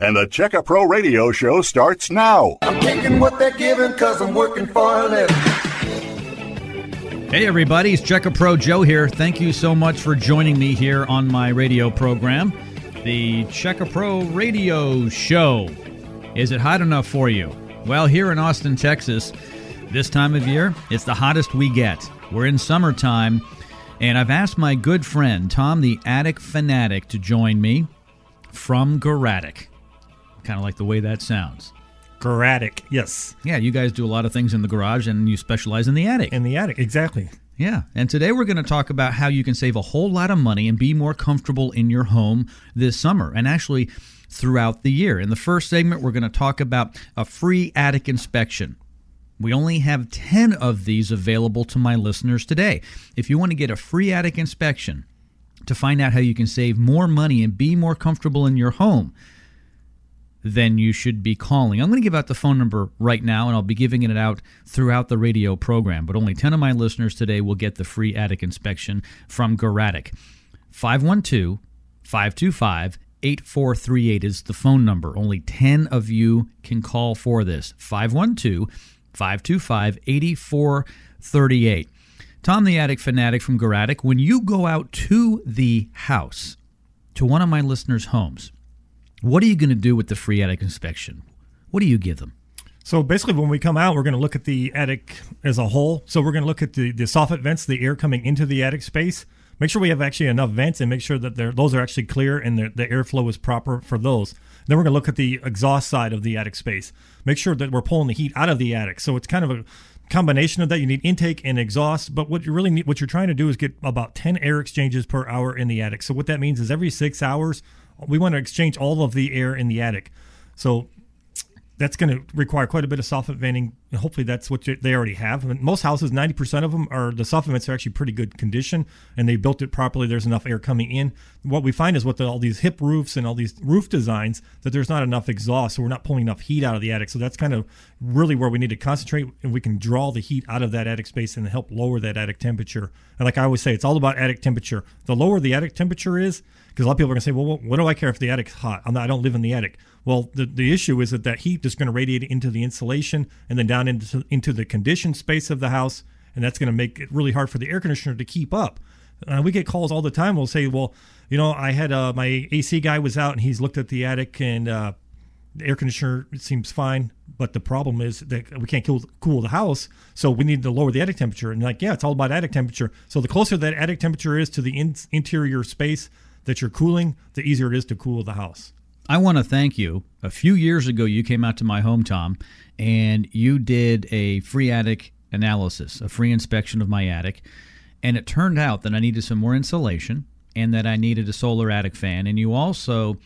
And the Check a Pro radio show starts now. I'm taking what they're giving because I'm working for a living. Hey, everybody, it's Check a Pro Joe here. Thank you so much for joining me here on my radio program, the Check a Pro radio show. Is it hot enough for you? Well, here in Austin, Texas, this time of year, it's the hottest we get. We're in summertime, and I've asked my good friend, Tom the Attic Fanatic, to join me from Garattic. Kind of like the way that sounds. Garattic, yes. Yeah, you guys do a lot of things in the garage and you specialize in the attic. In the attic, exactly. Yeah, and today we're going to talk about how you can save a whole lot of money and be more comfortable in your home this summer and actually throughout the year. In the first segment, we're going to talk about a free attic inspection. We only have 10 of these available to my listeners today. If you want to get a free attic inspection to find out how you can save more money and be more comfortable in your home, then you should be calling. I'm going to give out the phone number right now, and I'll be giving it out throughout the radio program. But only 10 of my listeners today will get the free attic inspection from Garattic. 512 525 8438 is the phone number. Only 10 of you can call for this. 512 525 8438. Tom the Attic Fanatic from Garattic, when you go out to the house, to one of my listeners' homes, what are you going to do with the free attic inspection? What do you give them? So basically, when we come out, we're going to look at the attic as a whole. So we're going to look at the, the soffit vents, the air coming into the attic space. Make sure we have actually enough vents and make sure that those are actually clear and the, the airflow is proper for those. Then we're going to look at the exhaust side of the attic space. Make sure that we're pulling the heat out of the attic. So it's kind of a combination of that. You need intake and exhaust, but what you really need, what you're trying to do is get about 10 air exchanges per hour in the attic. So what that means is every six hours, we want to exchange all of the air in the attic. So that's going to require quite a bit of soffit venting. And hopefully, that's what they already have. I mean, most houses, 90% of them are the vents are actually pretty good condition and they built it properly. There's enough air coming in. What we find is with all these hip roofs and all these roof designs that there's not enough exhaust, so we're not pulling enough heat out of the attic. So that's kind of really where we need to concentrate and we can draw the heat out of that attic space and help lower that attic temperature. And like I always say, it's all about attic temperature. The lower the attic temperature is, because a lot of people are going to say, well, what, do I care if the attic's hot? Not, I don't live in the attic. Well, the, the issue is that that heat is going to radiate into the insulation and then down into, into the conditioned space of the house. And that's going to make it really hard for the air conditioner to keep up. Uh, we get calls all the time. We'll say, well, you know, I had uh, my AC guy was out and he's looked at the attic and uh, the air conditioner seems fine. But the problem is that we can't cool, cool the house. So we need to lower the attic temperature. And like, yeah, it's all about attic temperature. So the closer that attic temperature is to the in- interior space, that you're cooling, the easier it is to cool the house. I want to thank you. A few years ago, you came out to my home, Tom, and you did a free attic analysis, a free inspection of my attic. And it turned out that I needed some more insulation and that I needed a solar attic fan. And you also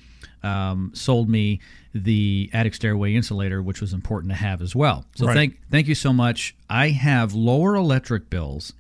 um, sold me the attic stairway insulator, which was important to have as well. So right. thank thank you so much. I have lower electric bills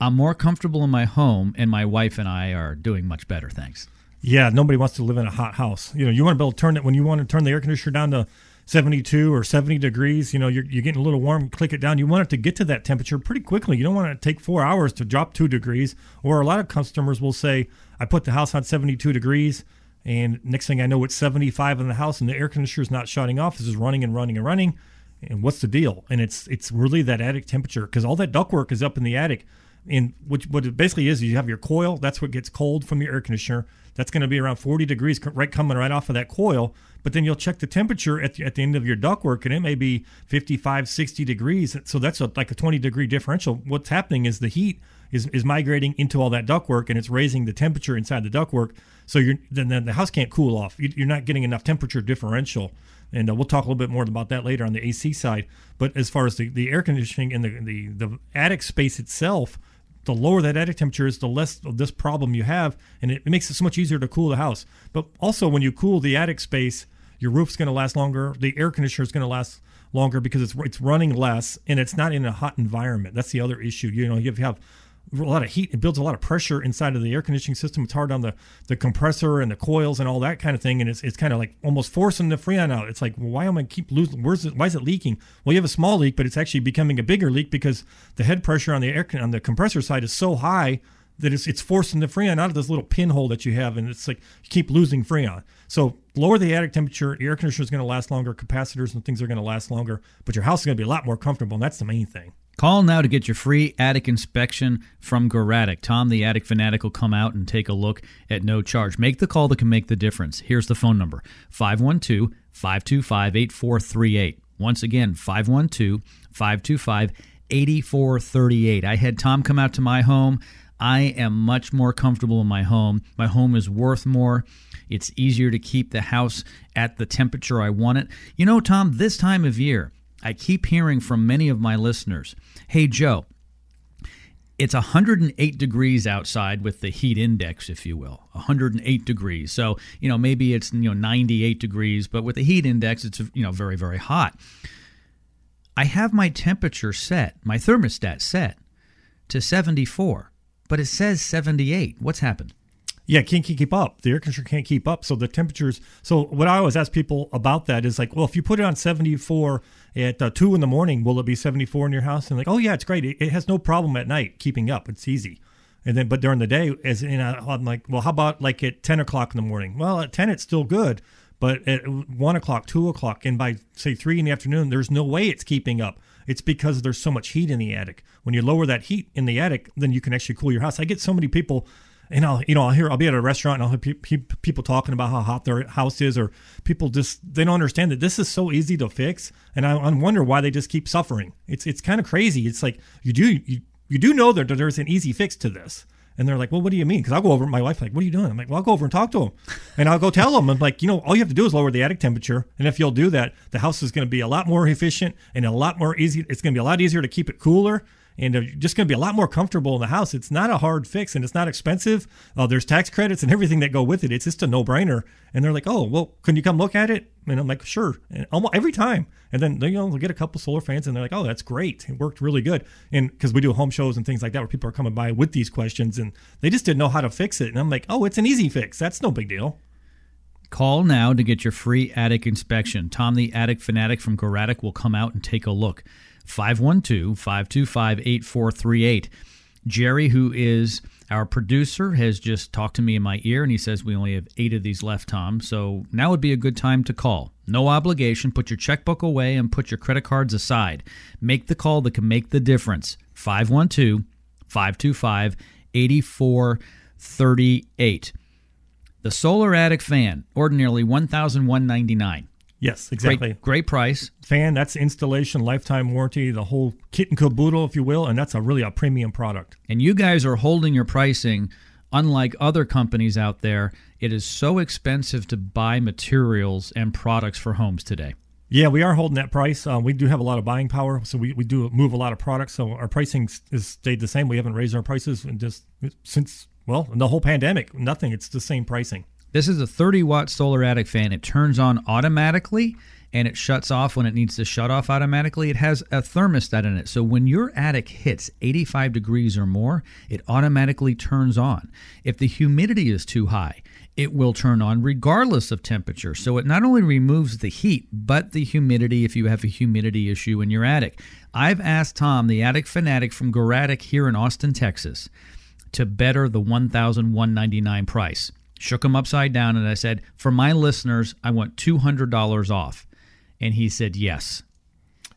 I'm more comfortable in my home, and my wife and I are doing much better. Thanks. Yeah, nobody wants to live in a hot house. You know, you want to be able to turn it when you want to turn the air conditioner down to 72 or 70 degrees. You know, you're, you're getting a little warm. Click it down. You want it to get to that temperature pretty quickly. You don't want it to take four hours to drop two degrees. Or a lot of customers will say, "I put the house on 72 degrees." And next thing I know, it's 75 in the house, and the air conditioner is not shutting off. This is running and running and running. And what's the deal? And it's it's really that attic temperature because all that ductwork is up in the attic and which what it basically is, is you have your coil. That's what gets cold from your air conditioner. That's going to be around 40 degrees, right coming right off of that coil. But then you'll check the temperature at the, at the end of your ductwork, and it may be 55, 60 degrees. So that's a, like a 20 degree differential. What's happening is the heat is, is migrating into all that ductwork, and it's raising the temperature inside the ductwork. So you're then, then the house can't cool off. You're not getting enough temperature differential and uh, we'll talk a little bit more about that later on the AC side. But as far as the, the air conditioning and the, the the attic space itself, the lower that attic temperature is, the less of this problem you have, and it, it makes it so much easier to cool the house. But also, when you cool the attic space, your roof's going to last longer. The air conditioner is going to last longer because it's it's running less and it's not in a hot environment. That's the other issue. You know, you have a lot of heat. It builds a lot of pressure inside of the air conditioning system. It's hard on the, the compressor and the coils and all that kind of thing. And it's, it's kind of like almost forcing the freon out. It's like, well, why am I keep losing? Where's it, why is it leaking? Well, you have a small leak, but it's actually becoming a bigger leak because the head pressure on the air on the compressor side is so high that it's it's forcing the freon out of this little pinhole that you have, and it's like you keep losing freon. So lower the attic temperature, your air conditioner is going to last longer, capacitors and things are going to last longer, but your house is going to be a lot more comfortable, and that's the main thing. Call now to get your free attic inspection from Garattic. Tom, the attic fanatic, will come out and take a look at no charge. Make the call that can make the difference. Here's the phone number 512 525 8438. Once again, 512 525 8438. I had Tom come out to my home. I am much more comfortable in my home. My home is worth more. It's easier to keep the house at the temperature I want it. You know, Tom, this time of year, I keep hearing from many of my listeners Hey, Joe, it's 108 degrees outside with the heat index if you will 108 degrees. So you know maybe it's you know 98 degrees but with the heat index it's you know very very hot. I have my temperature set my thermostat set to 74 but it says 78 what's happened yeah, can't keep up. The air conditioner can't keep up. So the temperatures. So what I always ask people about that is like, well, if you put it on 74 at uh, two in the morning, will it be 74 in your house? And like, oh yeah, it's great. It, it has no problem at night keeping up. It's easy. And then, but during the day, as in, I'm like, well, how about like at 10 o'clock in the morning? Well, at 10 it's still good, but at one o'clock, two o'clock, and by say three in the afternoon, there's no way it's keeping up. It's because there's so much heat in the attic. When you lower that heat in the attic, then you can actually cool your house. I get so many people and I'll you know I'll hear I'll be at a restaurant and I'll hear pe- people talking about how hot their house is, or people just they don't understand that this is so easy to fix, and I, I wonder why they just keep suffering. It's it's kind of crazy. It's like you do you, you do know that there's an easy fix to this. And they're like, well, what do you mean? Because I'll go over. My wife like, what are you doing? I'm like, well, I'll go over and talk to them, and I'll go tell them. I'm like, you know, all you have to do is lower the attic temperature, and if you'll do that, the house is going to be a lot more efficient and a lot more easy. It's going to be a lot easier to keep it cooler, and you're just going to be a lot more comfortable in the house. It's not a hard fix and it's not expensive. Uh, there's tax credits and everything that go with it. It's just a no brainer. And they're like, oh, well, can you come look at it? And I'm like, sure. And almost every time. And then you know they'll get a couple solar fans and they're like, oh, that's great. It worked really good. And because we do home shows and things like that where people are coming by with these questions and they just didn't know how to fix it. And I'm like, oh, it's an easy fix. That's no big deal. Call now to get your free attic inspection. Tom, the attic fanatic from Garattic, will come out and take a look. 512 525 8438. Jerry, who is our producer, has just talked to me in my ear and he says we only have eight of these left, Tom. So now would be a good time to call. No obligation. Put your checkbook away and put your credit cards aside. Make the call that can make the difference. 512 525 8438. The Solar Attic fan, ordinarily 1199 Yes, exactly. Great, great, price. Fan, that's installation, lifetime warranty, the whole kit and caboodle, if you will, and that's a really a premium product. And you guys are holding your pricing, unlike other companies out there. It is so expensive to buy materials and products for homes today. Yeah, we are holding that price. Um, we do have a lot of buying power, so we, we do move a lot of products. So our pricing has stayed the same. We haven't raised our prices just since well the whole pandemic. Nothing. It's the same pricing. This is a 30 watt solar attic fan. It turns on automatically and it shuts off when it needs to shut off automatically. It has a thermostat in it. So when your attic hits 85 degrees or more, it automatically turns on. If the humidity is too high, it will turn on regardless of temperature. So it not only removes the heat, but the humidity if you have a humidity issue in your attic. I've asked Tom, the attic fanatic from Garattic here in Austin, Texas, to better the 1199 price shook him upside down, and I said, For my listeners, I want $200 off. And he said, Yes.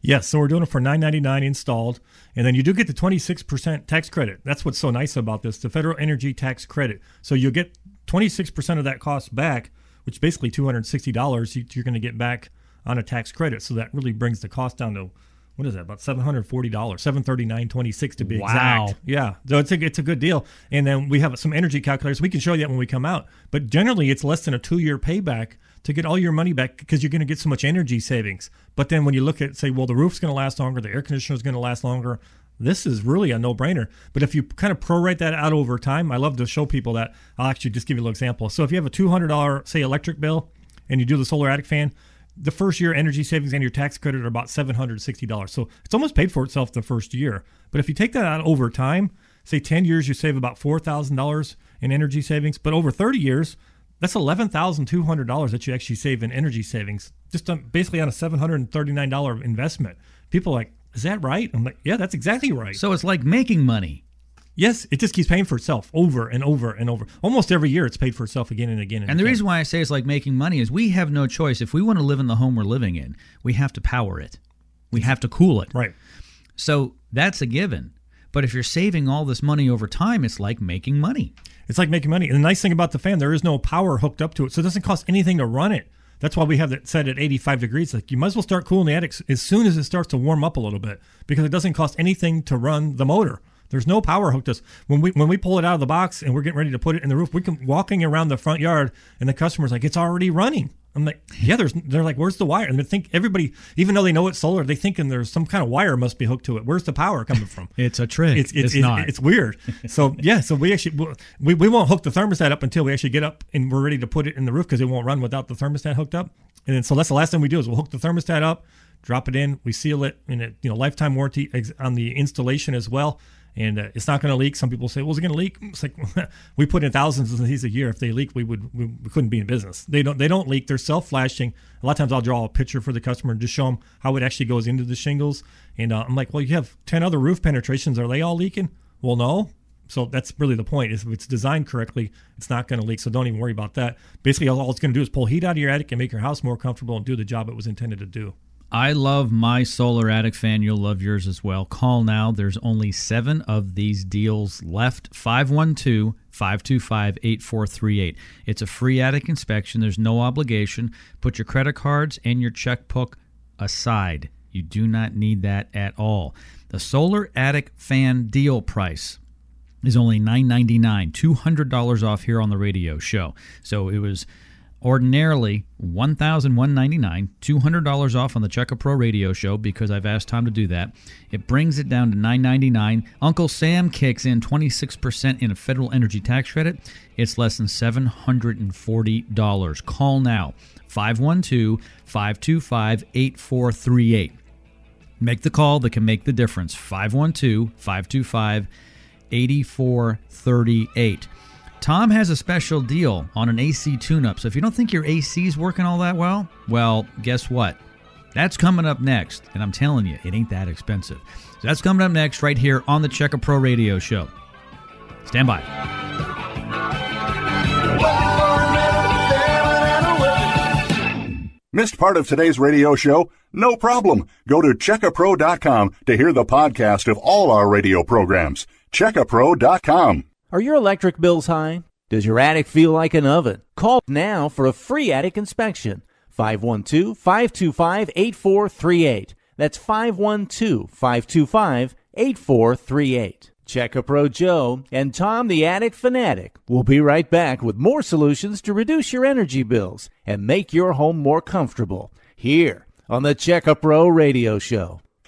Yes, so we're doing it for nine ninety nine installed, and then you do get the twenty six percent tax credit. That's what's so nice about this, the federal energy tax credit. So you get twenty six percent of that cost back, which basically two hundred sixty dollars. You're going to get back on a tax credit. So that really brings the cost down to what is that about seven hundred forty dollars, seven thirty nine twenty six to be wow. exact. Yeah, so it's a it's a good deal. And then we have some energy calculators. We can show you that when we come out. But generally, it's less than a two year payback to get all your money back because you're going to get so much energy savings. But then when you look at say, well, the roof's going to last longer, the air conditioner is going to last longer. This is really a no brainer. But if you kind of prorate that out over time, I love to show people that. I'll actually just give you a little example. So if you have a two hundred dollar say electric bill and you do the solar attic fan, the first year energy savings and your tax credit are about $760. So it's almost paid for itself the first year. But if you take that out over time, say 10 years, you save about $4,000 in energy savings. But over 30 years, that's $11,200 that you actually save in energy savings, just on, basically on a $739 investment. People are like, is that right? I'm like, yeah, that's exactly right. So it's like making money. Yes, it just keeps paying for itself over and over and over. Almost every year, it's paid for itself again and again. And, And the again. reason why I say it's like making money is we have no choice. If we want to live in the home we're living in, we have to power it. We have to cool it. right? So that's a given. But if you're saving all this money over time, it's like making money. It's like making money. And the nice thing about the fan, there is no power hooked up to it, so it doesn't cost anything to run it. That's why we have it set at 85 degrees. Like you might as well start cooling the attic as soon as it starts to warm up a little bit because it doesn't cost anything to run the motor. There's no power hooked to us. When we when we pull it out of the box and we're getting ready to put it in the roof, we can walking around the front yard and the customer's like, it's already running. I'm like, yeah, there's they're like, where's the wire? And they think everybody, even though they know it's solar, they thinking there's some kind of wire must be hooked to it. Where's the power coming from? It's a trick. it's it's, it's, it's weird. So yeah, so we actually we, we won't hook the thermostat up until we actually get up and we're ready to put it in the roof because it won't run without the thermostat hooked up. And then so that's the last thing we do is we'll hook the thermostat up, drop it in, we seal it, and it you know lifetime warranty ex- on the installation as well. And uh, it's not going to leak. Some people say, "Well, is it going to leak?" It's like we put in thousands of these a year. If they leak, we would we, we couldn't be in business. They don't they don't leak. They're self flashing. A lot of times, I'll draw a picture for the customer and just show them how it actually goes into the shingles. And uh, I'm like, "Well, you have ten other roof penetrations. Are they all leaking?" Well, no. So that's really the point. Is if it's designed correctly, it's not going to leak. So don't even worry about that. Basically, all it's going to do is pull heat out of your attic and make your house more comfortable and do the job it was intended to do. I love my solar attic fan. You'll love yours as well. Call now. There's only seven of these deals left. 512 525 8438. It's a free attic inspection. There's no obligation. Put your credit cards and your checkbook aside. You do not need that at all. The solar attic fan deal price is only $9.99, $200 off here on the radio show. So it was ordinarily $1,199, $200 off on the Checka Pro radio show because I've asked Tom to do that. It brings it down to $9.99. Uncle Sam kicks in 26% in a federal energy tax credit. It's less than $740. Call now 512 525 8438. Make the call that can make the difference 512 525 8438. Tom has a special deal on an AC tune up. So if you don't think your AC is working all that well, well, guess what? That's coming up next. And I'm telling you, it ain't that expensive. So that's coming up next right here on the Checka Pro Radio Show. Stand by. Missed part of today's radio show? No problem. Go to checkapro.com to hear the podcast of all our radio programs. Checkapro.com. Are your electric bills high? Does your attic feel like an oven? Call now for a free attic inspection. 512 525 8438. That's 512 525 8438. Check a Pro Joe and Tom the Attic Fanatic will be right back with more solutions to reduce your energy bills and make your home more comfortable here on the Check a Pro Radio Show.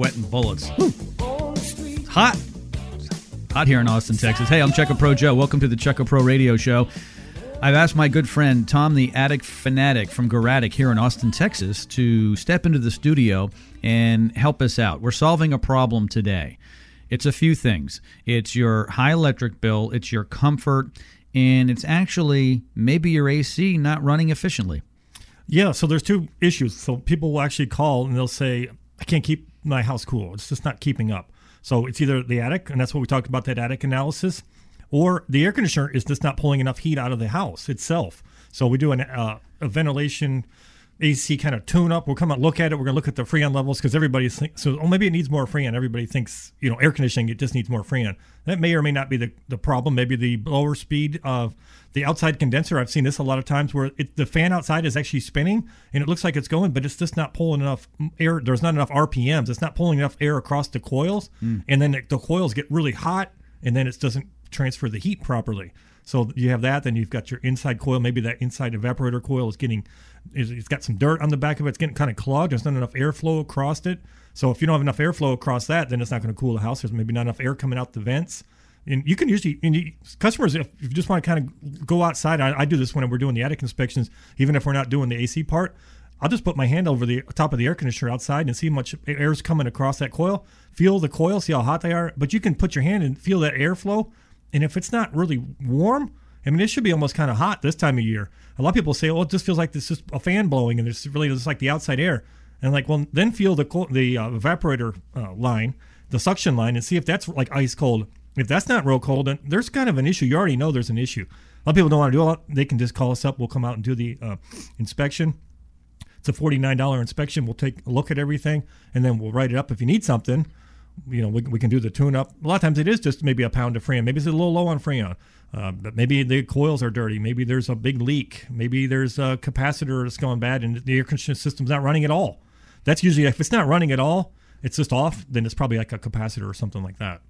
sweating bullets. Hot. Hot here in Austin, Texas. Hey, I'm Check a Pro Joe. Welcome to the Check a Pro Radio Show. I've asked my good friend Tom the Attic Fanatic from Garattic here in Austin, Texas, to step into the studio and help us out. We're solving a problem today. It's a few things. It's your high electric bill, it's your comfort, and it's actually maybe your AC not running efficiently. Yeah, so there's two issues. So people will actually call and they'll say, I can't keep my house cool. It's just not keeping up. So it's either the attic, and that's what we talked about that attic analysis, or the air conditioner is just not pulling enough heat out of the house itself. So we do an, uh, a ventilation AC kind of tune up. We'll come and look at it. We're going to look at the freon levels because everybody's think, so. Oh, maybe it needs more freon. Everybody thinks you know air conditioning it just needs more freon. That may or may not be the, the problem. Maybe the lower speed of the outside condenser. I've seen this a lot of times where it, the fan outside is actually spinning and it looks like it's going, but it's just not pulling enough air. There's not enough RPMs. It's not pulling enough air across the coils, hmm. and then the, the coils get really hot, and then it doesn't transfer the heat properly. So you have that, then you've got your inside coil. Maybe that inside evaporator coil is getting, it's got some dirt on the back of it. It's getting kind of clogged. There's not enough airflow across it. So if you don't have enough airflow across that, then it's not going to cool the house. There's maybe not enough air coming out the vents. And you can usually, and you, customers, if you just want to kind of go outside, I, I do this when we're doing the attic inspections, even if we're not doing the AC part. I'll just put my hand over the top of the air conditioner outside and see how much air is coming across that coil. Feel the coil, see how hot they are. But you can put your hand and feel that airflow. And if it's not really warm, I mean, it should be almost kind of hot this time of year. A lot of people say, "Oh, it just feels like this is a fan blowing, and it's really just like the outside air." And like, well, then feel the the uh, evaporator uh, line, the suction line, and see if that's like ice cold. If that's not real cold, then there's kind of an issue. You already know there's an issue. A lot of people don't want to do it. They can just call us up. We'll come out and do the uh, inspection. It's a $49 inspection. We'll take a look at everything and then we'll write it up. If you need something, you know, we, we can do the tune up. A lot of times it is just maybe a pound of Freon. Maybe it's a little low on Freon. Uh, but maybe the coils are dirty. Maybe there's a big leak. Maybe there's a capacitor that's going bad and the air conditioning system's not running at all. That's usually, if it's not running at all, it's just off, then it's probably like a capacitor or something like that.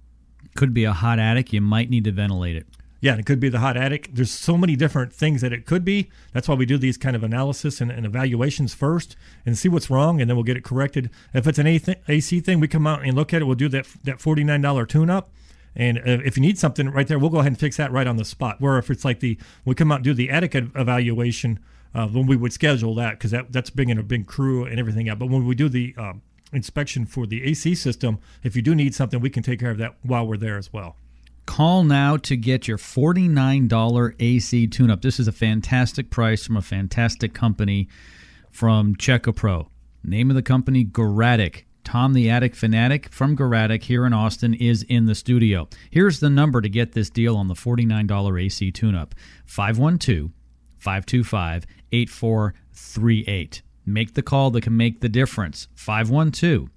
Could be a hot attic. You might need to ventilate it. Yeah, it could be the hot attic. There's so many different things that it could be. That's why we do these kind of analysis and, and evaluations first and see what's wrong, and then we'll get it corrected. If it's an AC thing, we come out and look at it. We'll do that that $49 tune up. And uh, if you need something right there, we'll go ahead and fix that right on the spot. Where if it's like the, we come out and do the attic evaluation, uh, when we would schedule that, because that, that's bringing a big crew and everything out. But when we do the um, inspection for the AC system, if you do need something, we can take care of that while we're there as well. Call now to get your $49 AC tune up. This is a fantastic price from a fantastic company from Checkapro. Name of the company, Garattic. Tom the Attic Fanatic from Garattic here in Austin is in the studio. Here's the number to get this deal on the $49 AC tune up 512 525 8438. Make the call that can make the difference 512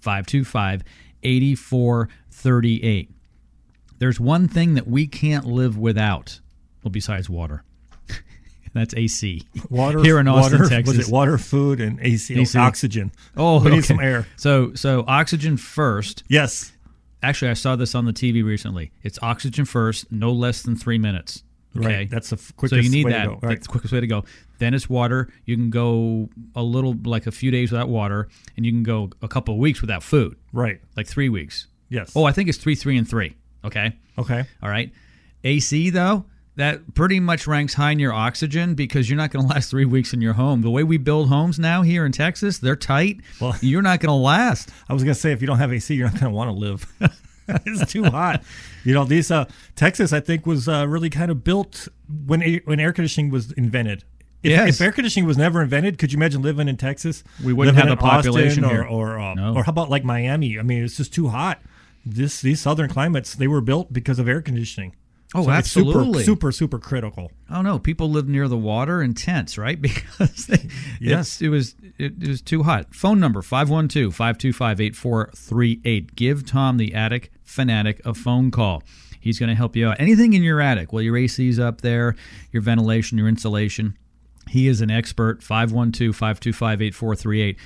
525 8438. There's one thing that we can't live without, well, besides water. That's AC. Water here in Austin, water, Texas. Was it water, food, and AC? AC. Oh, oxygen. Oh, we okay. need some air. So, so oxygen first. Yes. Actually, I saw this on the TV recently. It's oxygen first, no less than three minutes. Okay, Right. That's the quickest so you need way that. to go. Right. That's the quickest way to go. Then it's water. You can go a little, like a few days without water, and you can go a couple of weeks without food, Right. like three weeks. Yes. Oh, I think it's three, three, and three. Okay. okay. All right. AC though, that pretty much ranks high in your oxygen because you're not going to last three weeks in your home. The way we build homes now here in Texas, they're tight. Well- you're not going to last. I was gonna say if you don't have AC, you're not gonna want to live. it's too hot. You know, these uh, Texas, I think, was uh, really kind of built when a- when air conditioning was invented. If, Yes. if air conditioning was never invented, could you imagine living in Texas? We wouldn't have the in Austin population or here. or, uh, No. or how about like Miami? I mean, it's just too hot. This these southern climates they were built because of air conditioning. Oh, So it's super, absolutely. super super critical. Oh no, people live near the water in tents, right? Because they, Yes. it was it, it was too hot. Phone number 512-525-8438. Give Tom the Attic Fanatic a phone call. He's going to help you out. Anything in your attic, well your AC's up there, your ventilation, your insulation. He is an expert. 512-525-8438.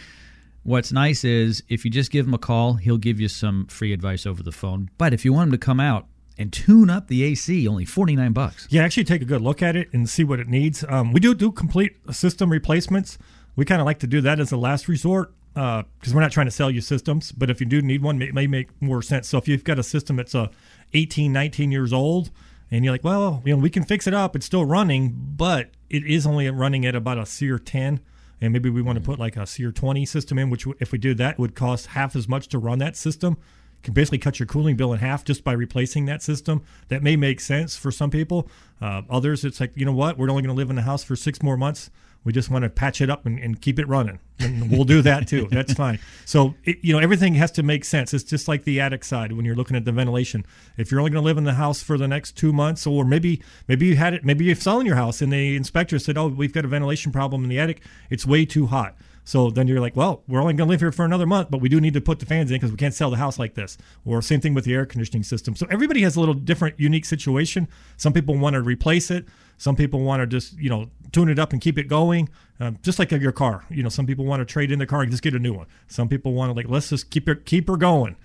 What's nice is if you just give him a call, he'll give you some free advice over the phone. But if you want him to come out and tune up the AC, only 49 bucks. Yeah, actually take a good look at it and see what it needs. Um, we do do complete system replacements. We kind of like to do that as a last resort because we're not trying to sell you systems. But if you do need one, it may make more sense. So if you've got a system that's uh, 18, 19 years old, and you're like, well, you know, we can fix it up. It's still running, but it is only running at about a SEER 10. And maybe we want to put like a SEER 20 system in, which if we did that, would cost half as much to run that system. Can basically cut your cooling bill in half just by replacing that system. That may make sense for some people. Uh, others, it's like, you know what? We're only going to live in the house for six more months. We just want to patch it up and, and keep it running. And we'll do that too. That's fine. So, it, you know, everything has to make sense. It's just like the attic side when you're looking at the ventilation. If you're only going to live in the house for the next two months, or maybe maybe you had it, maybe you're selling your house and the inspector said, oh, we've got a ventilation problem in the attic. It's way too hot. So then you're like, well, we're only going to live here for another month, but we do need to put the fans in because we can't sell the house like this. Or same thing with the air conditioning system. So everybody has a little different, unique situation. Some people want to replace it. Some people want to just, you know, tune it up and keep it going. Um, just like your car. You know, some people want to trade in their car and just get a new one. Some people want to like, let's just keep it, keep her going.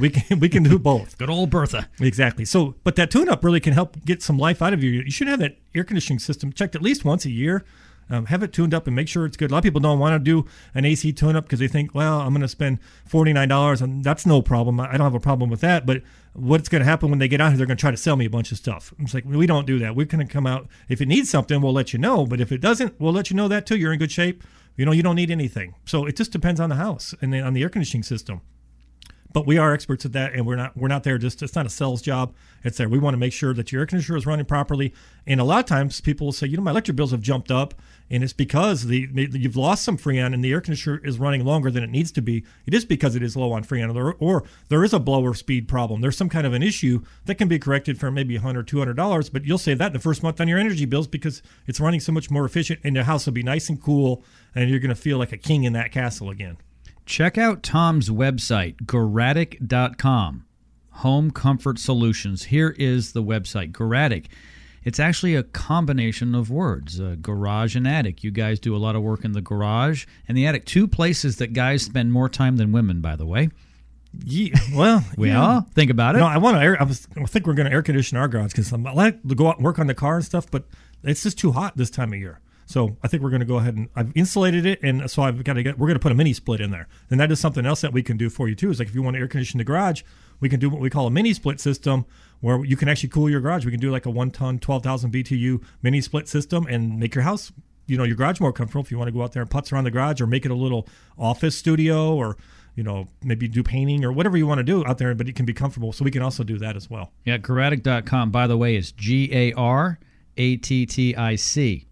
We can we can do both. Good old Bertha. Exactly. So, but that tune up really can help get some life out of you. You should have that air conditioning system checked at least once a year. Um, have it tuned up and make sure it's good. A lot of people don't want to do an AC tune up because they think, well, I'm going to spend $49 and that's no problem. I don't have a problem with that. But what's going to happen when they get out here? They're going to try to sell me a bunch of stuff. It's like, we don't do that. We're going to come out. If it needs something, we'll let you know. But if it doesn't, we'll let you know that too. You're in good shape. You know, you don't need anything. So it just depends on the house and on the air conditioning system but we are experts at that and we're not we're not there just it's not a sales job. It's there. We want to make sure that your air conditioner is running properly. And a lot of times people will say you know my electric bills have jumped up and it's because the, you've lost some freon and the air conditioner is running longer than it needs to be. It is because it is low on freon or, or there is a blower speed problem. There's some kind of an issue that can be corrected for maybe 100 200 dollars but you'll save that the first month on your energy bills because it's running so much more efficient and your house will be nice and cool and you're going to feel like a king in that castle again Check out Tom's website, Garattic.com. Home Comfort Solutions. Here is the website, Garattic. It's actually a combination of words, uh, garage and attic. You guys do a lot of work in the garage and the attic. Two places that guys spend more time than women, by the way. Yeah, well, we yeah. all think about it. No, I want to. Air, I, was, I think we're going to air condition our garage because I like to go out and work on the car and stuff, but it's just too hot this time of year. So I think we're going to go ahead and I've insulated it, and so I've got to get. We're going to put a mini split in there, and that is something else that we can do for you too. Is like if you want to air condition the garage, we can do what we call a mini split system, where you can actually cool your garage. We can do like a one ton, twelve thousand BTU mini split system, and make your house, you know, your garage more comfortable. If you want to go out there and putz around the garage, or make it a little office studio, or you know, maybe do painting or whatever you want to do out there, but it can be comfortable. So we can also do that as well. Yeah, Garattic.com, by the way, is G A R A T T I C.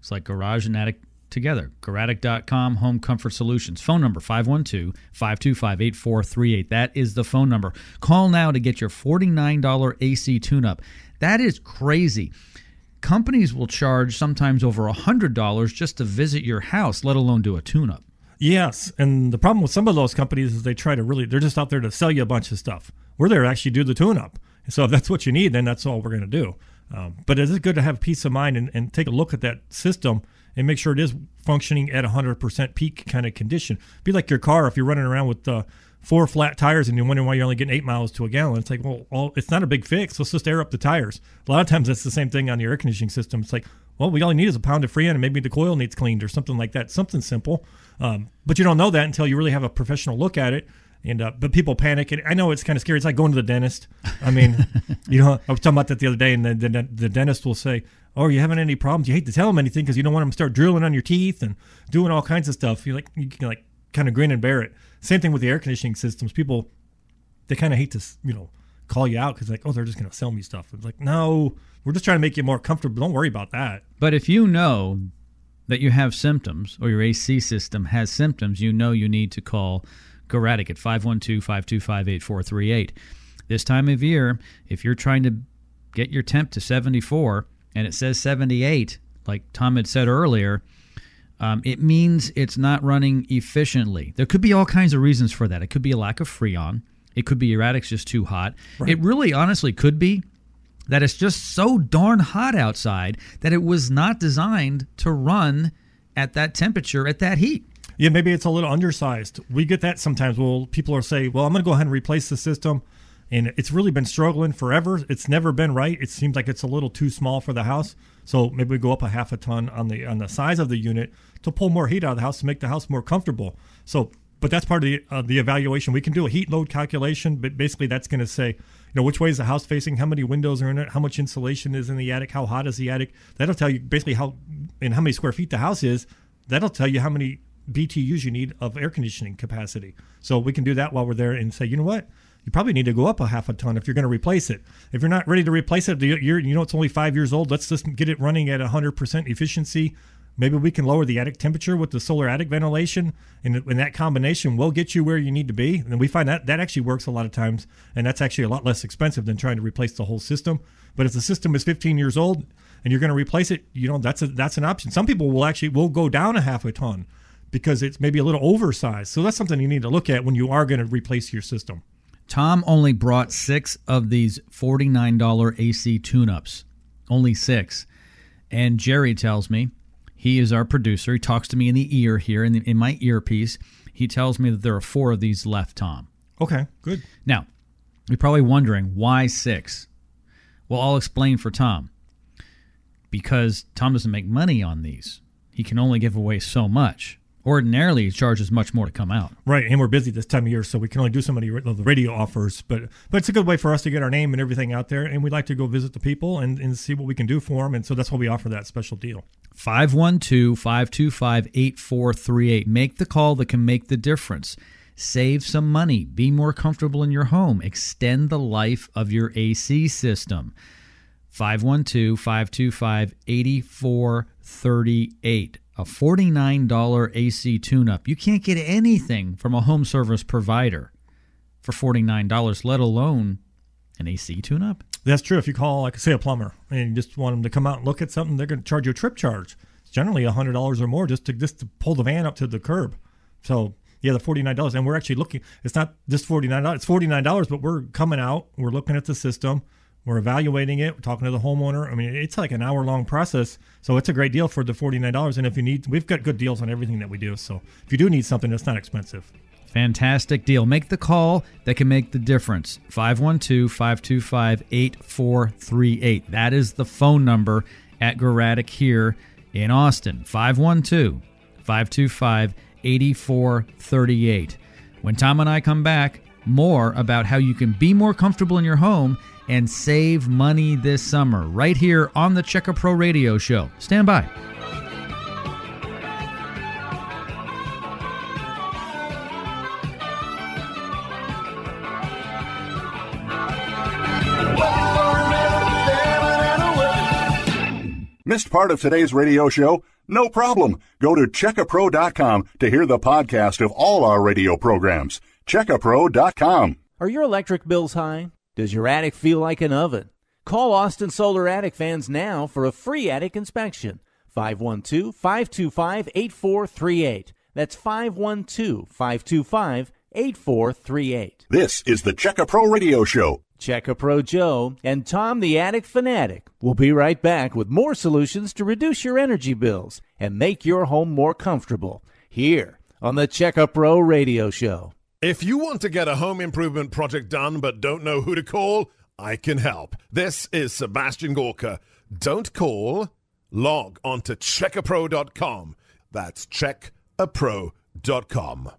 It's like garage and attic together. Garattic.com, Home Comfort Solutions. Phone number 512 525 8438. That is the phone number. Call now to get your $49 AC tune up. That is crazy. Companies will charge sometimes over $100 just to visit your house, let alone do a tune up. Yes, and the problem with some of those companies is they try to really they're just out there to sell you a bunch of stuff. We're there to actually do the tune up. So if that's what you need, then that's all we're going to do. Um, but it is good to have peace of mind and, and take a look at that system and make sure it is functioning at 100% peak kind of condition. Be like your car if you're running around with uh, four flat tires and you're wondering why you're only getting eight miles to a gallon. It's like, well, all, it's not a big fix. Let's just air up the tires. A lot of times that's the same thing on the air conditioning system. It's like, well, we only need is a pound of freon and maybe the coil needs cleaned or something like that. Something simple. Um, but you don't know that until you really have a professional look at it and uh, but people panic, and I know it's kind of scary. It's like going to the dentist. I mean, you know, I was talking about that the other day, and the, the, the dentist will say, "Oh, you having any problems?" You hate to tell them anything because you don't want them to start drilling on your teeth and doing all kinds of stuff. You like you can like kind of grin and bear it. Same thing with the air conditioning systems. People they kind of hate to you know call you out because like, oh, they're just going to sell me stuff. It's like, no, we're just trying to make you more comfortable. Don't worry about that. But if you know that you have symptoms or your AC system has symptoms, you know you need to call Garattic at 512 525 8438. This time of year, if you're trying to get your temp to 74 and it says 78, like Tom had said earlier, um, it means it's not running efficiently. There could be all kinds of reasons for that. It could be a lack of freon. It could be your attic's just too hot. Right. It really, honestly, could be that it's just so darn hot outside that it was not designed to run at that temperature, at that heat. Yeah, maybe it's a little undersized. We get that sometimes. Well, people are say, "Well, I'm going to go ahead and replace the system," and it's really been struggling forever. It's never been right. It seems like it's a little too small for the house. So maybe we go up a half a ton on the on the size of the unit to pull more heat out of the house to make the house more comfortable. So, but that's part of the uh, the evaluation. We can do a heat load calculation, but basically that's going to say, you know, which way is the house facing, how many windows are in it, how much insulation is in the attic, how hot is the attic. That'll tell you basically how and how many square feet the house is. That'll tell you how many BTUs you need of air conditioning capacity. So we can do that while we're there and say, you know what? You probably need to go up a half a ton if you're going to replace it. If you're not ready to replace it, you know it's only five years old. Let's just get it running at 100% efficiency. Maybe we can lower the attic temperature with the solar attic ventilation, and, and that combination will get you where you need to be. And we find that that actually works a lot of times, and that's actually a lot less expensive than trying to replace the whole system. But if the system is 15 years old and you're going to replace it, you know that's a, that's an option. Some people will actually will go down a half a ton because it's maybe a little oversized. So that's something you need to look at when you are going to replace your system. Tom only brought six of these $49 AC tune ups, only six. And Jerry tells me, he is our producer. He talks to me in the ear here, in, the, in my earpiece. He tells me that there are four of these left, Tom. Okay, good. Now, you're probably wondering why six? Well, I'll explain for Tom. Because Tom doesn't make money on these, he can only give away so much. Ordinarily, charges much more to come out. Right, and we're busy this time of year, so we can only do so many of the radio offers. But but it's a good way for us to get our name and everything out there, and we'd like to go visit the people and, and see what we can do for them. And so that's why we offer that special deal. 512 525 8438. Make the call that can make the difference. Save some money. Be more comfortable in your home. Extend the life of your AC system. 512 525 8438. A $49 AC tune up. You can't get anything from a home service provider for $49, let alone an AC tune up. That's true. If you call, like, say, a plumber, and you just want them to come out and look at something, they're going to charge you a trip charge. It's generally hundred dollars or more just to just to pull the van up to the curb. So yeah, the forty nine dollars, and we're actually looking. It's not just forty nine dollars; it's forty nine dollars. But we're coming out. We're looking at the system. We're evaluating it. We're talking to the homeowner. I mean, it's like an hour long process. So it's a great deal for the forty nine dollars. And if you need, we've got good deals on everything that we do. So if you do need something, it's not expensive. Fantastic deal. Make the call that can make the difference. 512 525 8438. That is the phone number at Garattic here in Austin. 512 525 8438. When Tom and I come back, more about how you can be more comfortable in your home and save money this summer, right here on the Checka Pro Radio Show. Stand by. Missed part of today's radio show? No problem. Go to checkapro.com to hear the podcast of all our radio programs. Checkapro.com. Are your electric bills high? Does your attic feel like an oven? Call Austin Solar Attic Fans now for a free attic inspection. 512 525 8438. That's 512 525 8438. This is the Checka Pro Radio Show. Checka Pro Joe and Tom the Attic Fanatic will be right back with more solutions to reduce your energy bills and make your home more comfortable here on the Checka Pro Radio Show. If you want to get a home improvement project done but don't know who to call, I can help. This is Sebastian Gorka. Don't call, log on to checkapro.com. That's checkapro.com.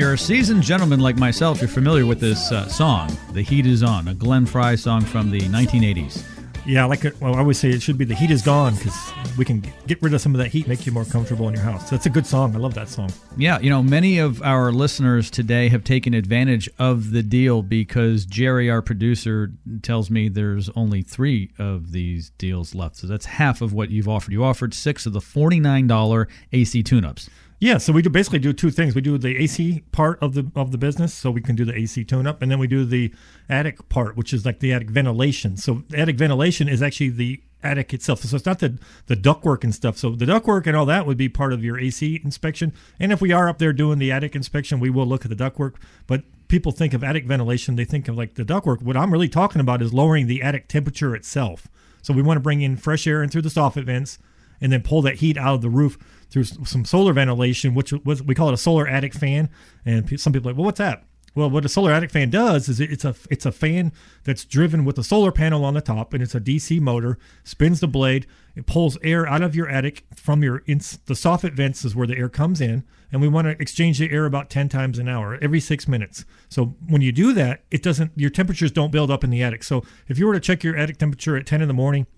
you're a seasoned gentleman like myself, you're familiar with this uh, song, The Heat Is On, a Glenn Frey song from the 1980s. Yeah, like well, I always say it should be the heat is gone because we can get rid of some of that heat, make you more comfortable in your house. That's a good song. I love that song. Yeah, you know, many of our listeners today have taken advantage of the deal because Jerry, our producer, tells me there's only three of these deals left. So that's half of what you've offered. You offered six of the $49 AC tune ups. Yeah, so we do basically do two things. We do the AC part of the of the business, so we can do the AC tune up, and then we do the attic part, which is like the attic ventilation. So attic ventilation is actually the attic itself. So it's not the the ductwork and stuff. So the ductwork and all that would be part of your AC inspection. And if we are up there doing the attic inspection, we will look at the ductwork. But people think of attic ventilation, they think of like the ductwork. What I'm really talking about is lowering the attic temperature itself. So we want to bring in fresh air in through the soffit vents and then pull that heat out of the roof through some solar ventilation, which was we call it a solar attic fan. And some people are like, well, what's that? Well, what a solar attic fan does is it's a it's a fan that's driven with a solar panel on the top, and it's a DC motor. Spins the blade, it pulls air out of your attic from your ins- the soffit vents is where the air comes in, and we want to exchange the air about ten times an hour, every six minutes. So when you do that, it doesn't your temperatures don't build up in the attic. So if you were to check your attic temperature at ten in the morning,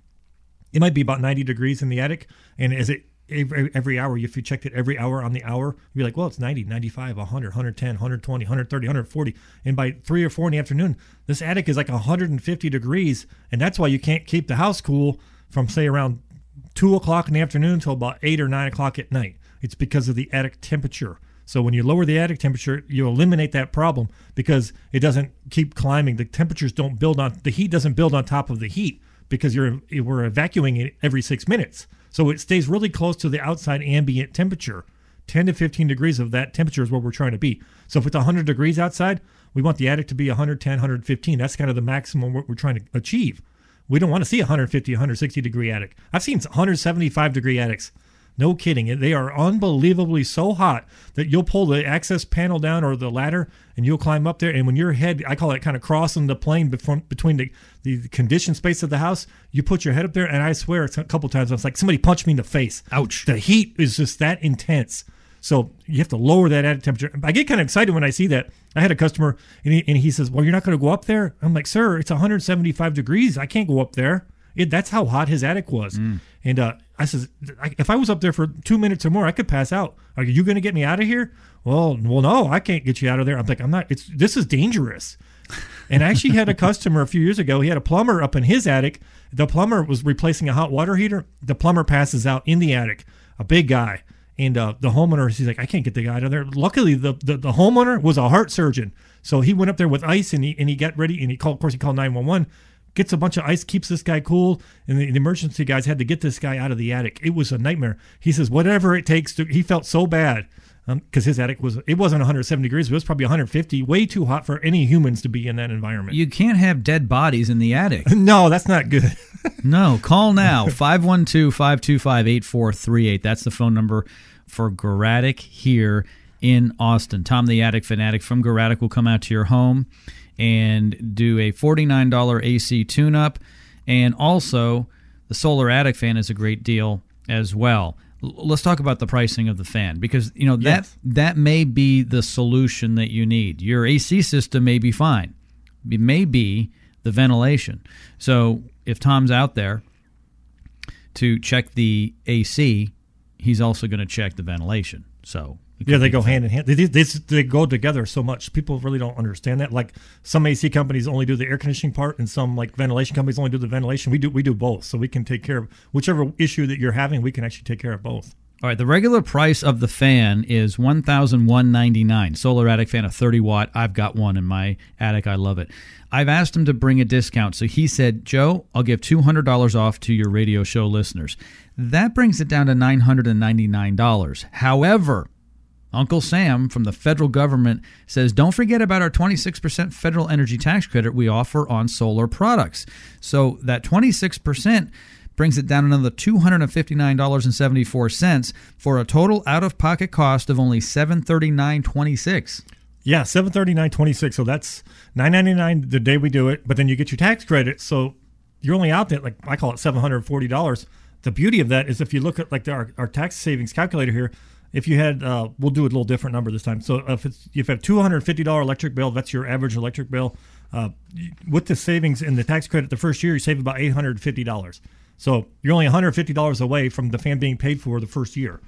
it might be about 90 degrees in the attic and as it every, every hour if you checked it every hour on the hour you'd be like well it's 90 95 100 110 120 130 140 and by 3 or 4 in the afternoon this attic is like 150 degrees. And that's why you can't keep the house cool from say around 2 o'clock in the afternoon until about 8 or 9 o'clock at night. It's because of the attic temperature. So when you lower the attic temperature, you eliminate that problem because it doesn't keep climbing. The temperatures don't build on the heat doesn't build on top of the heat because you're we're evacuating it every six minutes, so it stays really close to the outside ambient temperature. 10 to 15 degrees of that temperature is where we're trying to be. So if it's 100 degrees outside, we want the attic to be 110, 115. That's kind of the maximum what we're trying to achieve. We don't want to see 150, 160 degree attic. I've seen 175 degree attics. No kidding. They are unbelievably so hot that you'll pull the access panel down or the ladder and you'll climb up there. And when your head, I call it kind of crossing the plane between the, the conditioned space of the house, you put your head up there. And I swear, it's a couple times, I was like, somebody punched me in the face. Ouch. The heat is just that intense. So you have to lower that attic temperature. I get kind of excited when I see that. I had a customer and he, and he says, Well, you're not going to go up there? I'm like, Sir, it's 175 degrees. I can't go up there. It, that's how hot his attic was. And uh, I says, if I was up there for two minutes or more, I could pass out. Are you going to get me out of here? Well, well, no, I can't get you out of there. I'm like, I'm not. It's this is dangerous. And I actually had a customer a few years ago. He had a plumber up in his attic. The plumber was replacing a hot water heater. The plumber passes out in the attic. A big guy. And uh, the homeowner, he's like, I can't get the guy out of there. Luckily, the, the, the homeowner was a heart surgeon. So he went up there with ice and he, and he got ready and he called, of course, he called 911, gets a bunch of ice, keeps this guy cool. And the, the emergency guys had to get this guy out of the attic. It was a nightmare. He says, whatever it takes to, he felt so bad um, because his attic was, it wasn't 170 degrees, it was probably 150, way too hot for any humans to be in that environment. You can't have dead bodies in the attic. no, that's not good. No, call now 512 525 8438. That's the phone number for Garattic here in Austin. Tom the Attic Fanatic from Garattic will come out to your home and do a $49 AC tune up. And also, the Solar Attic fan is a great deal as well. L- Let's talk about the pricing of the fan because you know that Yes. that may be the solution that you need. Your AC system may be fine. It may be the ventilation. So if Tom's out there to check the AC, he's also going to check the ventilation. So Yeah, they go hand in hand. They, they, they go together so much. People really don't understand that. Like some AC companies only do the air conditioning part, and some like ventilation companies only do the ventilation. We do we do both, so we can take care of whichever issue that you're having. We can actually take care of both. All right, the regular price of the fan is one thousand one ninety nine. Solar Attic fan, a thirty watt. I've got one in my attic. I love it. I've asked him to bring a discount, so he said, "Joe, I'll give two hundred dollars off to your radio show listeners." That brings it down to nine hundred and ninety nine dollars. However, Uncle Sam from the federal government says, don't forget about our 26% federal energy tax credit we offer on solar products. So that 26% brings it down another $259.74 for a total out of pocket cost of only $739.26. Yeah, seven thirty nine twenty six. So that's nine ninety nine the day we do it. But then you get your tax credit, so you're only out there like I call it seven hundred forty dollars. The beauty of that is if you look at like the, our, our tax savings calculator here, if you had, uh, we'll do a little different number this time. So if it's if you have two hundred fifty dollar electric bill, that's your average electric bill. Uh, with the savings and the tax credit, the first year you save about eight hundred fifty dollars. So you're only one hundred fifty dollars away from the fan being paid for the first year.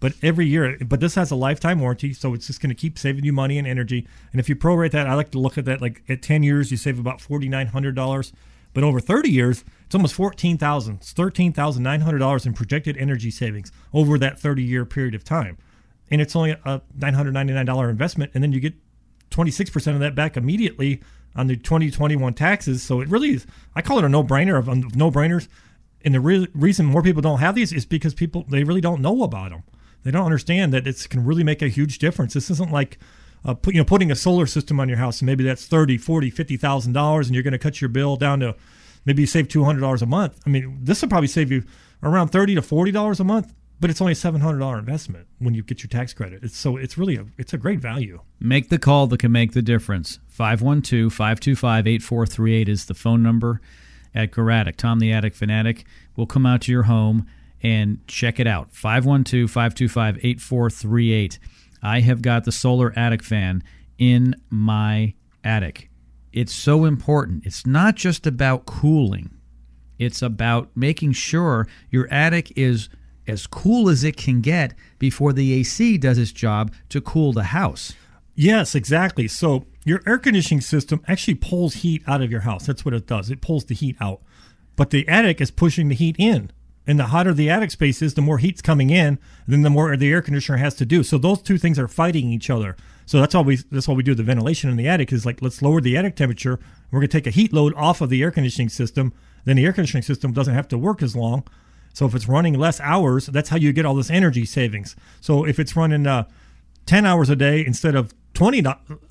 But every year, but this has a lifetime warranty, so it's just going to keep saving you money and energy. And if you prorate that, I like to look at that like at 10 years, you save about $4,900. But over 30 years, it's almost 14000 It's $13,900 in projected energy savings over that 30 year period of time. And it's only a $999 investment. And then you get 26% of that back immediately on the 2021 taxes. So it really is, I call it a no brainer of no brainers. And the re- reason more people don't have these is because people, they really don't know about them. They don't understand that it can really make a huge difference. This isn't like, uh, put, you know, putting a solar system on your house and maybe that's 30, 40, $50,000 and you're going to cut your bill down to maybe you save $200 a month. I mean, this will probably save you around 30 to $40 a month, but it's only a $700 investment when you get your tax credit. It's so it's really a, it's a great value. Make the call that can make the difference. 512 525 8438 is the phone number at Garattic. Tom the Attic Fanatic will come out to your home and check it out. 512 525 8438. I have got the solar attic fan in my attic. It's so important. It's not just about cooling, it's about making sure your attic is as cool as it can get before the AC does its job to cool the house. Yes, exactly. So your air conditioning system actually pulls heat out of your house. That's what it does. It pulls the heat out. But the attic is pushing the heat in. And the hotter the attic space is, the more heat's coming in, then the more the air conditioner has to do. So those two things are fighting each other. So that's why we that's why we do the ventilation in the attic is like let's lower the attic temperature. We're gonna take a heat load off of the air conditioning system then the air conditioning system doesn't have to work as long. So if it's running less hours, that's how you get all this energy savings. So if it's running uh, 10 hours a day instead of 20,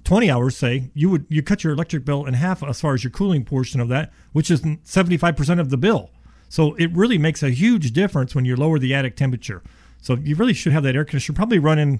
20 hours, say, you would you cut your electric bill in half as far as your cooling portion of that, which is 75% of the bill. So it really makes a huge difference when you lower the attic temperature. So you really should have that air conditioner probably running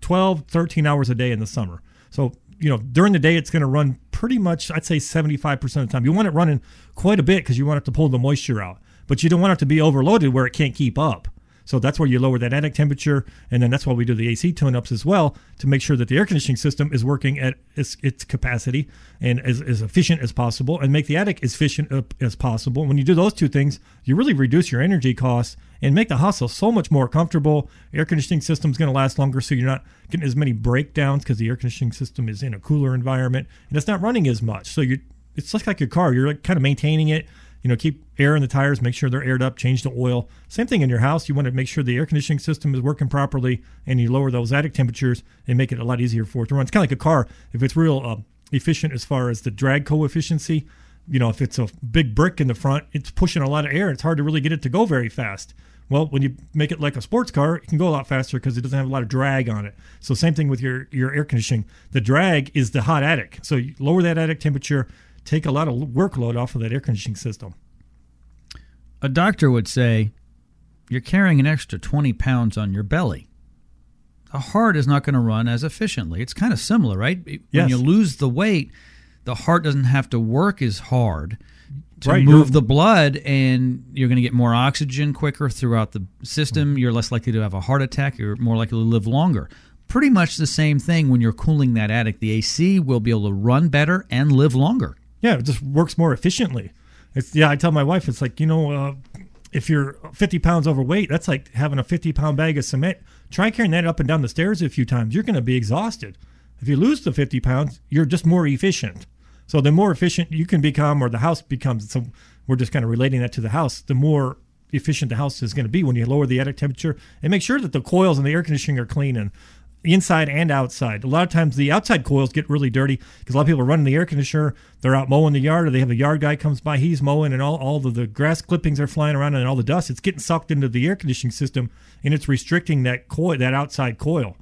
12, 13 hours a day in the summer. So, you know, during the day, it's going to run pretty much, I'd say 75% of the time. You want it running quite a bit because you want it to pull the moisture out, but you don't want it to be overloaded where it can't keep up. So that's where you lower that attic temperature, and then that's why we do the AC tune-ups as well to make sure that the air conditioning system is working at its, its capacity and as, as efficient as possible, and make the attic as efficient as possible. When you do those two things, you really reduce your energy costs and make the house so much more comfortable. Air conditioning system is going to last longer, so you're not getting as many breakdowns because the air conditioning system is in a cooler environment and it's not running as much. So you, it's just like your car. You're like kind of maintaining it you know, keep air in the tires, make sure they're aired up, change the oil. Same thing in your house. You want to make sure the air conditioning system is working properly and you lower those attic temperatures and make it a lot easier for it to run. It's kind of like a car. If it's real uh, efficient as far as the drag coefficient, you know, if it's a big brick in the front, it's pushing a lot of air. It's hard to really get it to go very fast. Well, when you make it like a sports car, it can go a lot faster because it doesn't have a lot of drag on it. So same thing with your your air conditioning. The drag is the hot attic. So you lower that attic temperature, take a lot of workload off of that air conditioning system. A doctor would say, You're carrying an extra 20 pounds on your belly. The heart is not going to run as efficiently. It's kind of similar, right? When Yes. you lose the weight, the heart doesn't have to work as hard to Right, move the blood, and you're going to get more oxygen quicker throughout the system. You're less likely to have a heart attack. You're more likely to live longer. Pretty much the same thing when you're cooling that attic. The AC will be able to run better and live longer. Yeah, it just works more efficiently. It's yeah. I tell my wife, it's like you know, uh, if you're 50 pounds overweight, that's like having a 50 pound bag of cement. Try carrying that up and down the stairs a few times. You're going to be exhausted. If you lose the 50 pounds, you're just more efficient. So the more efficient you can become, or the house becomes. So we're just kind of relating that to the house. The more efficient the house is going to be when you lower the attic temperature and make sure that the coils and the air conditioning are clean and inside and outside. A lot of times the outside coils get really dirty because a lot of people are running the air conditioner. They're out mowing the yard, or they have a yard guy comes by, he's mowing, and all all of the grass clippings are flying around, and all the dust. It's getting sucked into the air conditioning system, and it's restricting that coil, that outside coil.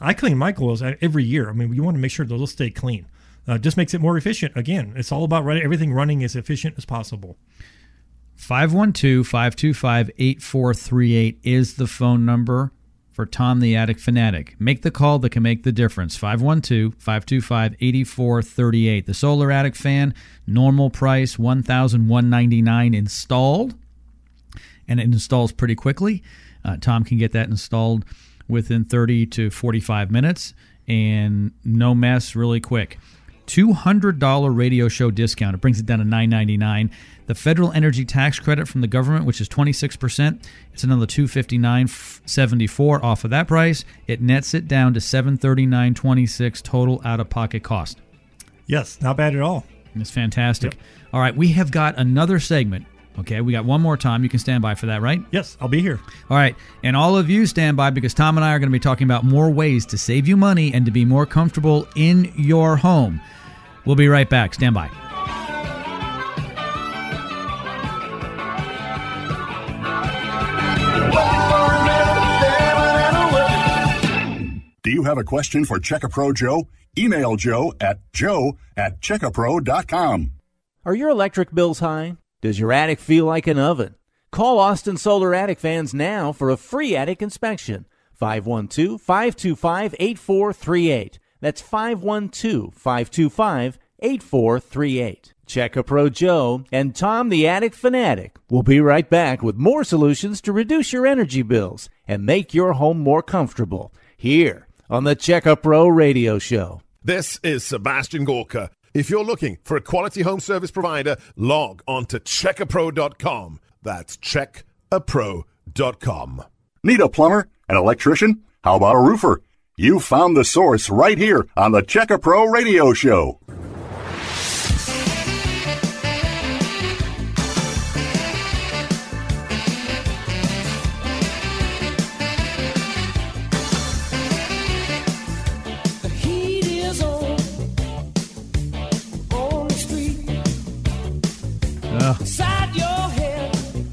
I clean my coils every year. I mean, you want to make sure those stay clean. Uh, just makes it more efficient. Again, it's all about running everything running as efficient as possible. 512 525 8438 is the phone number for Tom the Attic Fanatic. Make the call that can make the difference. 512 525 8438. The Solar Attic Fan, normal price $1,199 installed, and it installs pretty quickly. Uh, Tom can get that installed within 30 to 45 minutes and no mess really quick. $200 radio show discount. It brings it down to $9.99. The federal energy tax credit from the government, which is 26%, it's another $259.74 off of that price. It nets it down to $739.26 total out of pocket cost. Yes, not bad at all. It's fantastic. All right, we have got another segment. Okay, we got one more time. You can stand by for that, right? Yes, I'll be here. All right, and all of you stand by because Tom and I are going to be talking about more ways to save you money and to be more comfortable in your home. We'll be right back. Stand by. Do you have a question for Check a Pro Joe? Email Joe at joe at checkapro.com. Are your electric bills high? Does your attic feel like an oven? Call Austin Solar Attic Fans now for a free attic inspection. 512 525 8438. That's 512 525 8438. Check a Pro Joe and Tom the Attic Fanatic will be right back with more solutions to reduce your energy bills and make your home more comfortable here on the Check a Pro Radio Show. This is Sebastian Gorka. If you're looking for a quality home service provider, log on to checkapro.com. That's checkapro.com. Need a plumber? An electrician? How about a roofer? You found the source right here on the Check a Pro Radio Show.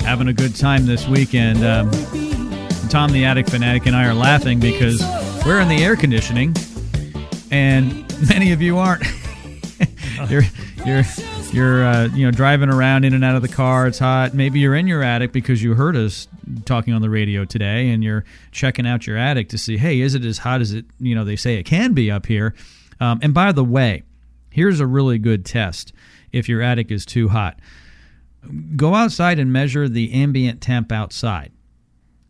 Having a good time this weekend. Um, Tom, the attic fanatic, and I are laughing because we're in the air conditioning, and many of you aren't. you're you're you're uh, you know driving around in and out of the car. It's hot. Maybe you're in your attic because you heard us talking on the radio today, and you're checking out your attic to see, hey, is it as hot as it you know they say it can be up here? Um, and by the way, here's a really good test if your attic is too hot. Go outside and measure the ambient temp outside.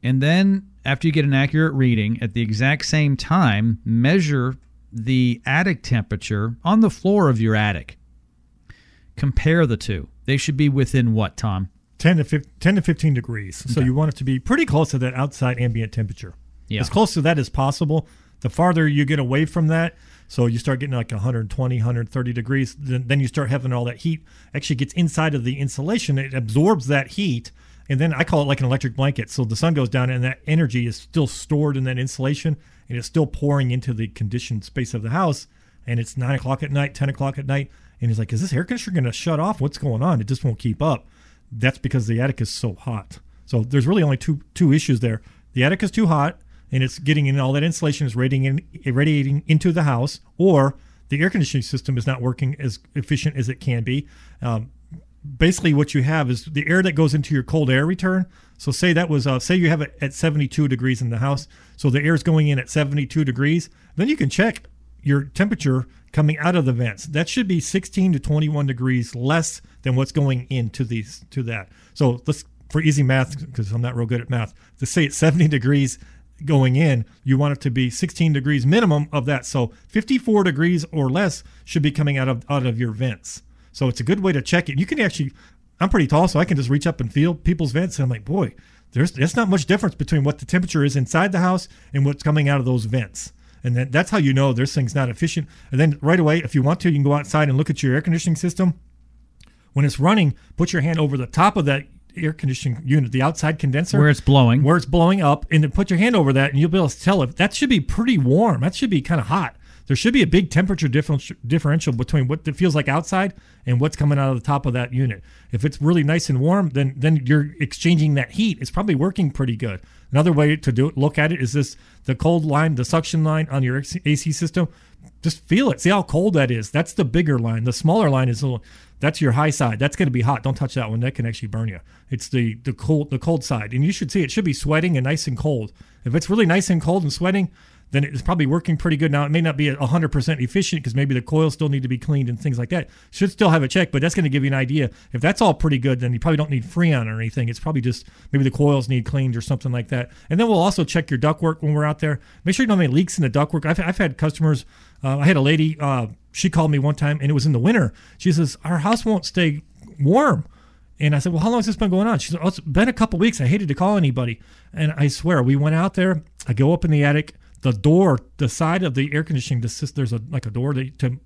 And then, after you get an accurate reading, at the exact same time, measure the attic temperature on the floor of your attic. Compare the two. They should be within what, Tom? 10 to 15, 10 to 15 degrees. So Okay. you want it to be pretty close to that outside ambient temperature. Yeah. As close to that as possible. The farther you get away from that, so you start getting like 120, 130 degrees, then, you start having all that heat actually gets inside of the insulation. It absorbs that heat. And then I call it like an electric blanket. So the sun goes down and that energy is still stored in that insulation and it's still pouring into the conditioned space of the house. And it's nine o'clock at night, 10 o'clock at night. And he's like, is this air conditioner going to shut off? What's going on? It just won't keep up that's because the attic is so hot. So there's really only two two issues there. The attic is too hot, and it's getting in all that insulation is radiating in, radiating into the house, or the air conditioning system is not working as efficient as it can be. Um, basically, what you have is the air that goes into your cold air return. So say that was uh, say you have it at 72 degrees in the house, so the air is going in at 72 degrees. Then you can check your temperature coming out of the vents. That should be 16 to 21 degrees less than what's going into these to that. So let's for easy math because I'm not real good at math. To say it's 70 degrees going in, you want it to be 16 degrees minimum of that. So 54 degrees or less should be coming out of out of your vents. So it's a good way to check it. You can actually I'm pretty tall, so I can just reach up and feel people's vents, and I'm like, boy, there's there's not much difference between what the temperature is inside the house and what's coming out of those vents. And that, that's how you know this thing's not efficient. And then right away, if you want to, you can go outside and look at your air conditioning system. When it's running, put your hand over the top of that air conditioning unit, the outside condenser, Where it's blowing. where it's blowing up, and then put your hand over that, and you'll be able to tell if that should be pretty warm. That should be kind of hot. There should be a big temperature differential between what it feels like outside and what's coming out of the top of that unit. If it's really nice and warm, then then you're exchanging that heat. It's probably working pretty good. Another way to do it, look at it, is this the cold line, the suction line on your AC system. Just feel it. See how cold that is. That's the bigger line. The smaller line is little, that's your high side. That's going to be hot. Don't touch that one. That can actually burn you. It's the the cold the cold side, and you should see it should be sweating and nice and cold. If it's really nice and cold and sweating, then it's probably working pretty good. Now it may not be hundred percent efficient because maybe the coils still need to be cleaned and things like that. Should still have a check, but that's going to give you an idea. If that's all pretty good, then you probably don't need Freon or anything. It's probably just maybe the coils need cleaned or something like that. And then we'll also check your ductwork when we're out there. Make sure you don't have any leaks in the ductwork. I've, I've had customers. Uh, I had a lady. Uh, she called me one time, and it was in the winter. She says our house won't stay warm. And I said, Well, how long has this been going on? She said, Oh, it's been a couple weeks. I hated to call anybody. And I swear, we went out there. I go up in the attic. The door, the side of the air conditioning, the sys- there's a like a door that, to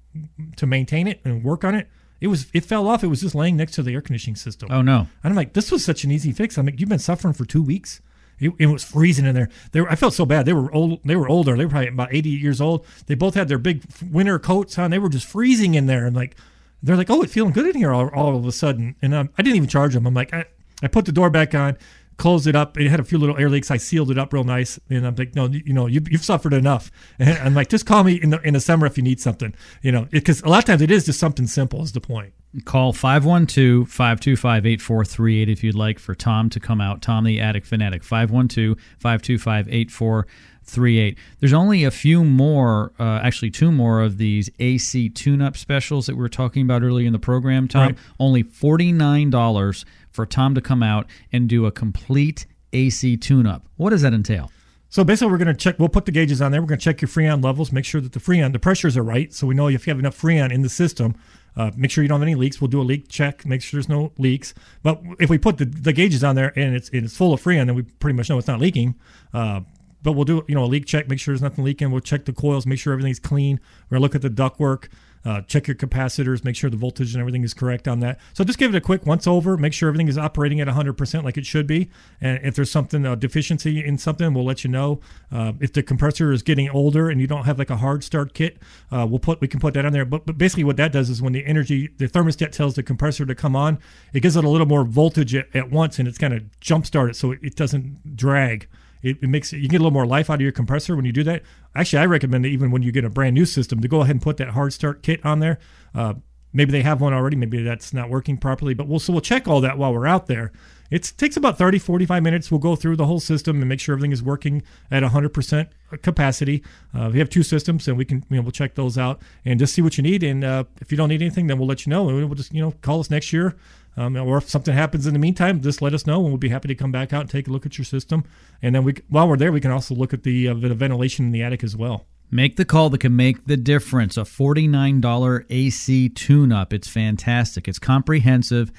to maintain it and work on it. It was it fell off. It was just laying next to the air conditioning system. Oh no. And I'm like, this was such an easy fix. I'm like, you've been suffering for two weeks. It, it was freezing in there. They were, I felt so bad. They were old. They were older. They were probably about 80 years old. They both had their big winter coats on. They were just freezing in there. And like, they're like, oh, it's feeling good in here all, all of a sudden. And um, I didn't even charge them. I'm like, I, I put the door back on, closed it up. It had a few little air leaks. I sealed it up real nice. And I'm like, no, you know, you, you've suffered enough. And I'm like, just call me in the in the summer if you need something. You know, because a lot of times it is just something simple. Is the point. Call 512-525-8438 if you'd like for Tom to come out. Tom the Attic Fanatic. 512-525-8438. There's only a few more, uh, actually two more of these AC tune-up specials that we were talking about earlier in the program, Tom. Right. Only $49 for Tom to come out and do a complete AC tune-up. What does that entail? So basically, we're going to check. We'll put the gauges on there. We're going to check your freon levels, make sure that the freon, the pressures are right, so we know if you have enough freon in the system. Uh, make sure you don't have any leaks. We'll do a leak check, make sure there's no leaks. But if we put the, the gauges on there and it's and it's full of freon, then we pretty much know it's not leaking. Uh, but we'll do you know a leak check, make sure there's nothing leaking. We'll check the coils, make sure everything's clean. We're gonna look at the ductwork. Uh, check your capacitors, make sure the voltage and everything is correct on that. So just give it a quick once over, make sure everything is operating at 100% like it should be. And if there's something, a deficiency in something, we'll let you know. Uh, if the compressor is getting older and you don't have like a hard start kit, uh, we'll put we can put that on there. But, but basically, what that does is when the energy, the thermostat tells the compressor to come on, it gives it a little more voltage at, at once, and it's kind of jump start it so it, it doesn't drag. It, it makes you get a little more life out of your compressor when you do that. Actually, I recommend that even when you get a brand new system to go ahead and put that hard start kit on there. Uh, maybe they have one already. Maybe that's not working properly, but we'll so we'll check all that while we're out there. It takes about 30, 45 minutes. We'll go through the whole system and make sure everything is working at 100% capacity. Uh, we have two systems, and we can you know, we'll check those out and just see what you need. And uh, if you don't need anything, then we'll let you know, and we'll just you know call us next year. Um, or if something happens in the meantime, just let us know, and we'll be happy to come back out and take a look at your system. And then we, while we're there, we can also look at the, uh, the ventilation in the attic as well. Make the call that can make the difference. A $49 AC tune up. It's fantastic. It's comprehensive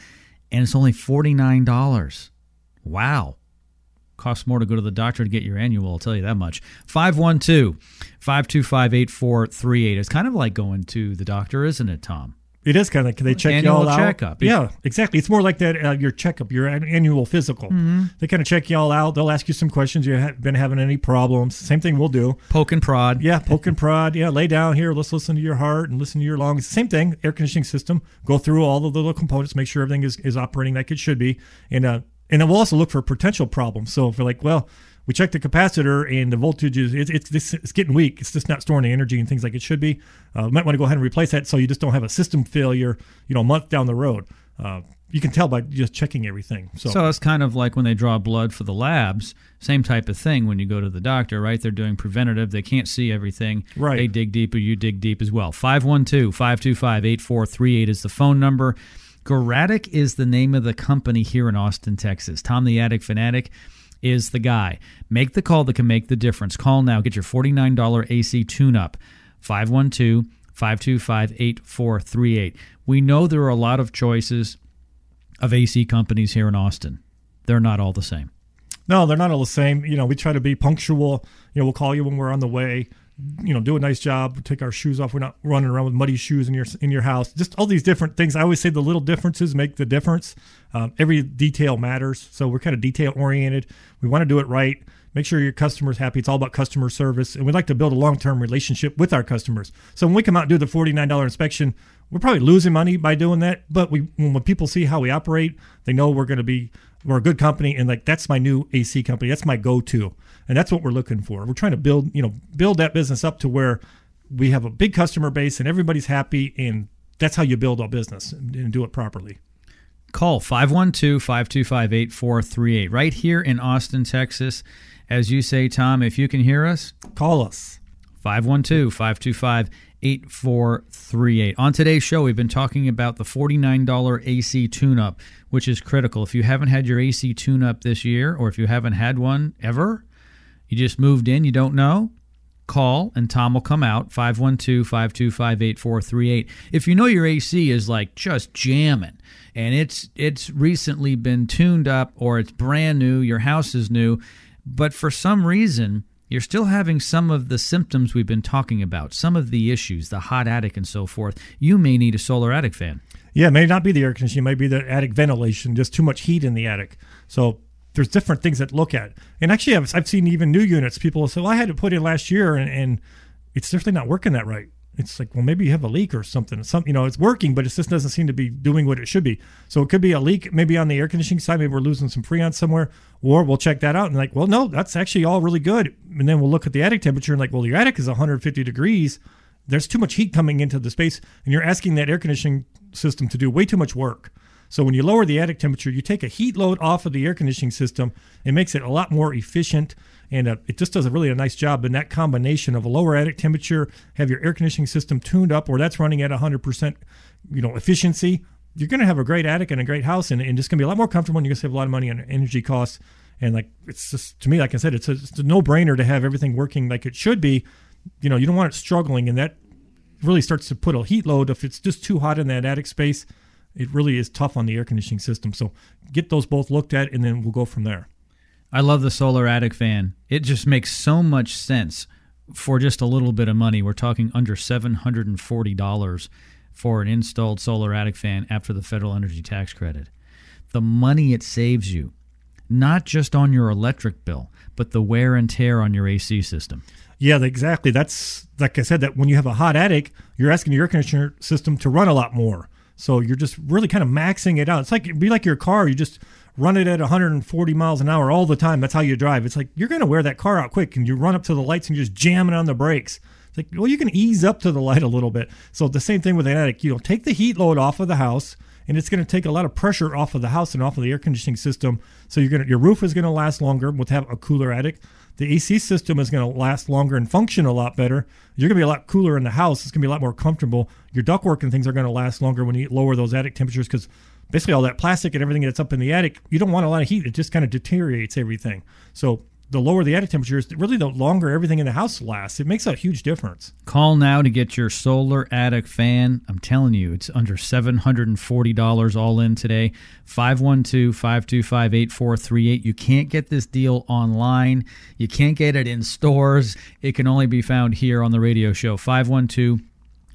and it's only $49. Wow. Costs more to go to the doctor to get your annual, I'll tell you that much. 512 525 8438. It's kind of like going to the doctor, isn't it, Tom? It is kind of like they check Annual you all out. checkup. Yeah, exactly. It's more like that uh, your checkup, your an- annual physical. Mm-hmm. They kind of check you all out. They'll ask you some questions. You have been having any problems? Same thing we'll do. Poke and prod. Yeah, poke and prod. Yeah, lay down here. Let's listen to your heart and listen to your lungs. Same thing. Air conditioning system. Go through all the little components. Make sure everything is, is operating like it should be. And uh, and then we'll also look for potential problems. So if we're like, well, we check the capacitor and the voltage is it's it's, it's getting weak. It's just not storing the energy and things like it should be. Uh, might want to go ahead and replace that so you just don't have a system failure. You know, a month down the road. Uh, you can tell by just checking everything. So, So it's kind of like when they draw blood for the labs, same type of thing when you go to the doctor, right? They're doing preventative. They can't see everything. Right. They dig deeper, you dig deep as well. 512 525 8438 is the phone number. Garattic is the name of the company here in Austin, Texas. Tom the Attic Fanatic is the guy. Make the call that can make the difference. Call now. Get your $49 AC tune up. 512 525 8438. We know there are a lot of choices of AC companies here in Austin. They're not all the same. No, they're not all the same. You know, we try to be punctual. You know, we'll call you when we're on the way. You know, do a nice job. Take our shoes off. We're not running around with muddy shoes in your in your house. Just all these different things. I always say the little differences make the difference. Um, every detail matters. So we're kind of detail oriented. We want to do it right. Make sure your customer's happy. It's all about customer service, and we'd like to build a long term relationship with our customers. So when we come out and do the forty nine dollar inspection, we're probably losing money by doing that. But we when people see how we operate, they know we're going to be we're a good company, and like that's my new AC company. That's my go to, and that's what we're looking for. We're trying to build you know build that business up to where we have a big customer base and everybody's happy, and that's how you build a business and, do it properly. Call 512 525 8438 right here in Austin, Texas. As you say, Tom, if you can hear us, Call us. 512 525 8438. On today's show, we've been talking about the $49 AC tune up, which is critical. If you haven't had your AC tune up this year, or if you haven't had one ever, you just moved in, you don't know, call and Tom will come out 512 525 8438. If you know your AC is like just jamming and it's it's recently been tuned up or it's brand new, your house is new, but for some reason you're still having some of the symptoms we've been talking about, some of the issues, the hot attic and so forth, you may need a solar attic fan. Yeah, it may not be the air conditioning, it might be the attic ventilation, just too much heat in the attic. So there's different things that look at. And actually, I've, I've seen even new units, people say, well, I had to put in last year and, and it's definitely not working that right. It's like, well, maybe you have a leak or something. Some, you know, it's working, but it just doesn't seem to be doing what it should be. So it could be a leak, maybe on the air conditioning side. Maybe we're losing some freon somewhere, or we'll check that out and like, well, no, that's actually all really good. And then we'll look at the attic temperature and like, well, your attic is 150 degrees. There's too much heat coming into the space, and you're asking that air conditioning system to do way too much work. So when you lower the attic temperature, you take a heat load off of the air conditioning system. It makes it a lot more efficient, and uh, it just does a really a nice job. And that combination of a lower attic temperature, have your air conditioning system tuned up, or that's running at 100%, you know, efficiency. You're going to have a great attic and a great house, and, and it's going to be a lot more comfortable. And you're going to save a lot of money on energy costs. And like it's just to me, like I said, it's a, it's a no-brainer to have everything working like it should be. You know, you don't want it struggling, and that really starts to put a heat load if it's just too hot in that attic space it really is tough on the air conditioning system so get those both looked at and then we'll go from there I love the solar attic fan. It just makes so much sense for just a little bit of money. We're talking under $740 for an installed solar attic fan after the federal energy tax credit. The money it saves you, not just on your electric bill, but the wear and tear on your AC system. Yeah, exactly. That's like I said. That when you have a hot attic, you're asking your air conditioner system to run a lot more. So you're just really kind of maxing it out. It's like it'd be like your car. You just run it at 140 miles an hour all the time. That's how you drive. It's like you're going to wear that car out quick, and you run up to the lights and just jam it on the brakes. It's like well, you can ease up to the light a little bit. So the same thing with an attic. You know, take the heat load off of the house and it's going to take a lot of pressure off of the house and off of the air conditioning system. So you're going to, your roof is going to last longer with have a cooler attic. The AC system is going to last longer and function a lot better. You're going to be a lot cooler in the house. It's going to be a lot more comfortable. Your ductwork and things are going to last longer when you lower those attic temperatures because basically all that plastic and everything that's up in the attic, you don't want a lot of heat. It just kind of deteriorates everything. So the lower the attic temperature is, really the longer everything in the house lasts. It makes a huge difference. Call now to get your solar attic fan. I'm telling you, it's under $740 all in today. 512 525 8438. You can't get this deal online, you can't get it in stores. It can only be found here on the radio show. 512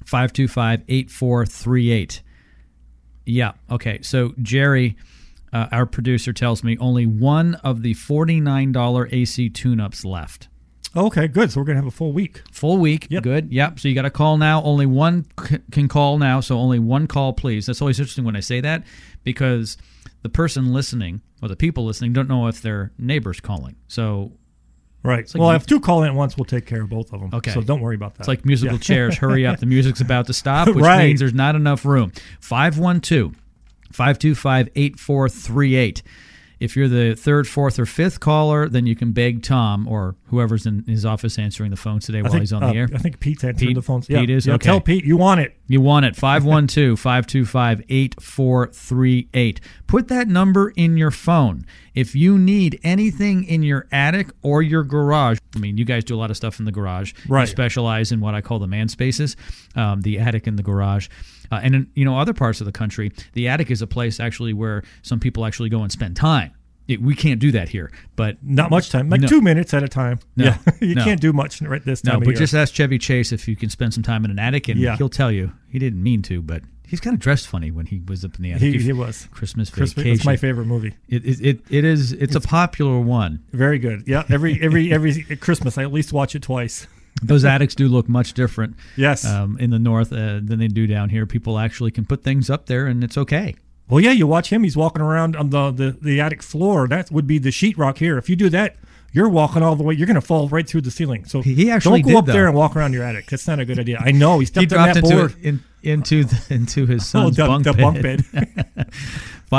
525 8438. Yeah. Okay. So, Jerry uh, our producer tells me only one of the $49 AC tune ups left. Okay, good. So we're going to have a full week. Full week. Yep. Good. Yep. So you got to call now. Only one c- can call now. So only one call, please. That's always interesting when I say that because the person listening or the people listening don't know if their neighbor's calling. So Right. like well, if two call in at once, we'll take care of both of them. Okay. So don't worry about that. It's like musical Yeah. chairs. Hurry up. The music's about to stop, which Right. means there's not enough room. 512 525 8438. If you're the third, fourth, or fifth caller, then you can beg Tom or whoever's in his office answering the phones today I while think, he's on uh, the air. I think Pete's answered Pete- the phones. Pete yeah. is? Yeah, Okay. Tell Pete you want it. You want it. 512 525 8438. Put that number in your phone. If you need anything in your attic or your garage, I mean, you guys do a lot of stuff in the garage. You Right. specialize in what I call the man spaces, um, the attic and the garage. Uh, and in you know other parts of the country, the attic is a place actually where some people actually go and spend time. It, we can't do that here, but Not much time, like No. two minutes at a time. No. Yeah, you No. can't do much right this time no. of But just ask Chevy Chase if you can spend some time in an attic, and Yeah. he'll tell you he didn't mean to, but he's kind of dressed funny when he was up in the attic. He, he was Christmas Christmas. Vacation. It's my favorite movie. It, it, it, it is. It's, a popular one. Very good. Yeah, every every every Christmas I at least watch it twice. Those attics do look much different. Yes. Um, in the north uh, than they do down here. People actually can put things up there, and it's okay. Well, yeah, you watch him. He's walking around on the, the, the attic floor. That would be the sheetrock here. If you do that, you're walking all the way. You're going to fall right through the ceiling. So He- he actually don't go up there and walk around your attic. That's not a good idea. I know he He stepped on dropped that into board. in, into the, into his Oh, son's the, bunk the bed. bunk bed.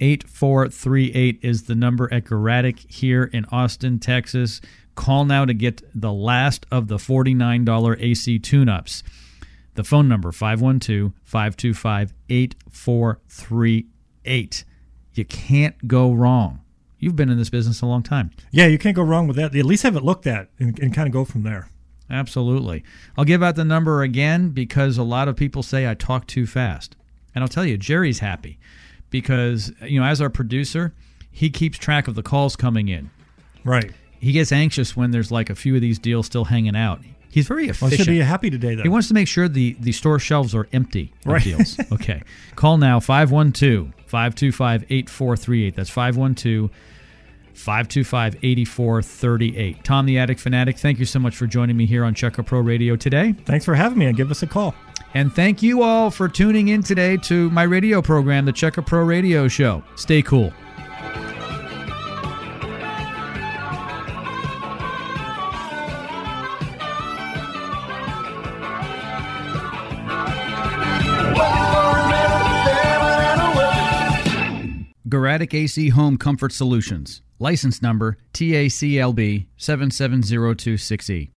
512-525-8438 is the number at Garattic here in Austin, Texas. Call now to get the last of the $49 AC tune-ups. The phone number 512-525-8438. You can't go wrong. You've been in this business a long time. yeah, you can't go wrong with that. At least have it looked at and, and kind of go from there. Absolutely. I'll give out the number again because a lot of people say I talk too fast. And I'll tell you, Jerry's happy because, you know, as our producer, he keeps track of the calls coming in. Right. He gets anxious when there's like a few of these deals still hanging out. He's very Well, efficient. should be happy today, though. He wants to make sure the, the store shelves are empty Right. deals. Okay. Call now 512 525 8438. That's 512 525 8438. Tom the Attic Fanatic, thank you so much for joining me here on Check a Pro Radio today. Thanks for having me and give us a call. And thank you all for tuning in today to my radio program, the Check a Pro Radio Show. Stay cool. Garattic AC Home Comfort Solutions. License number TACLB 77026E.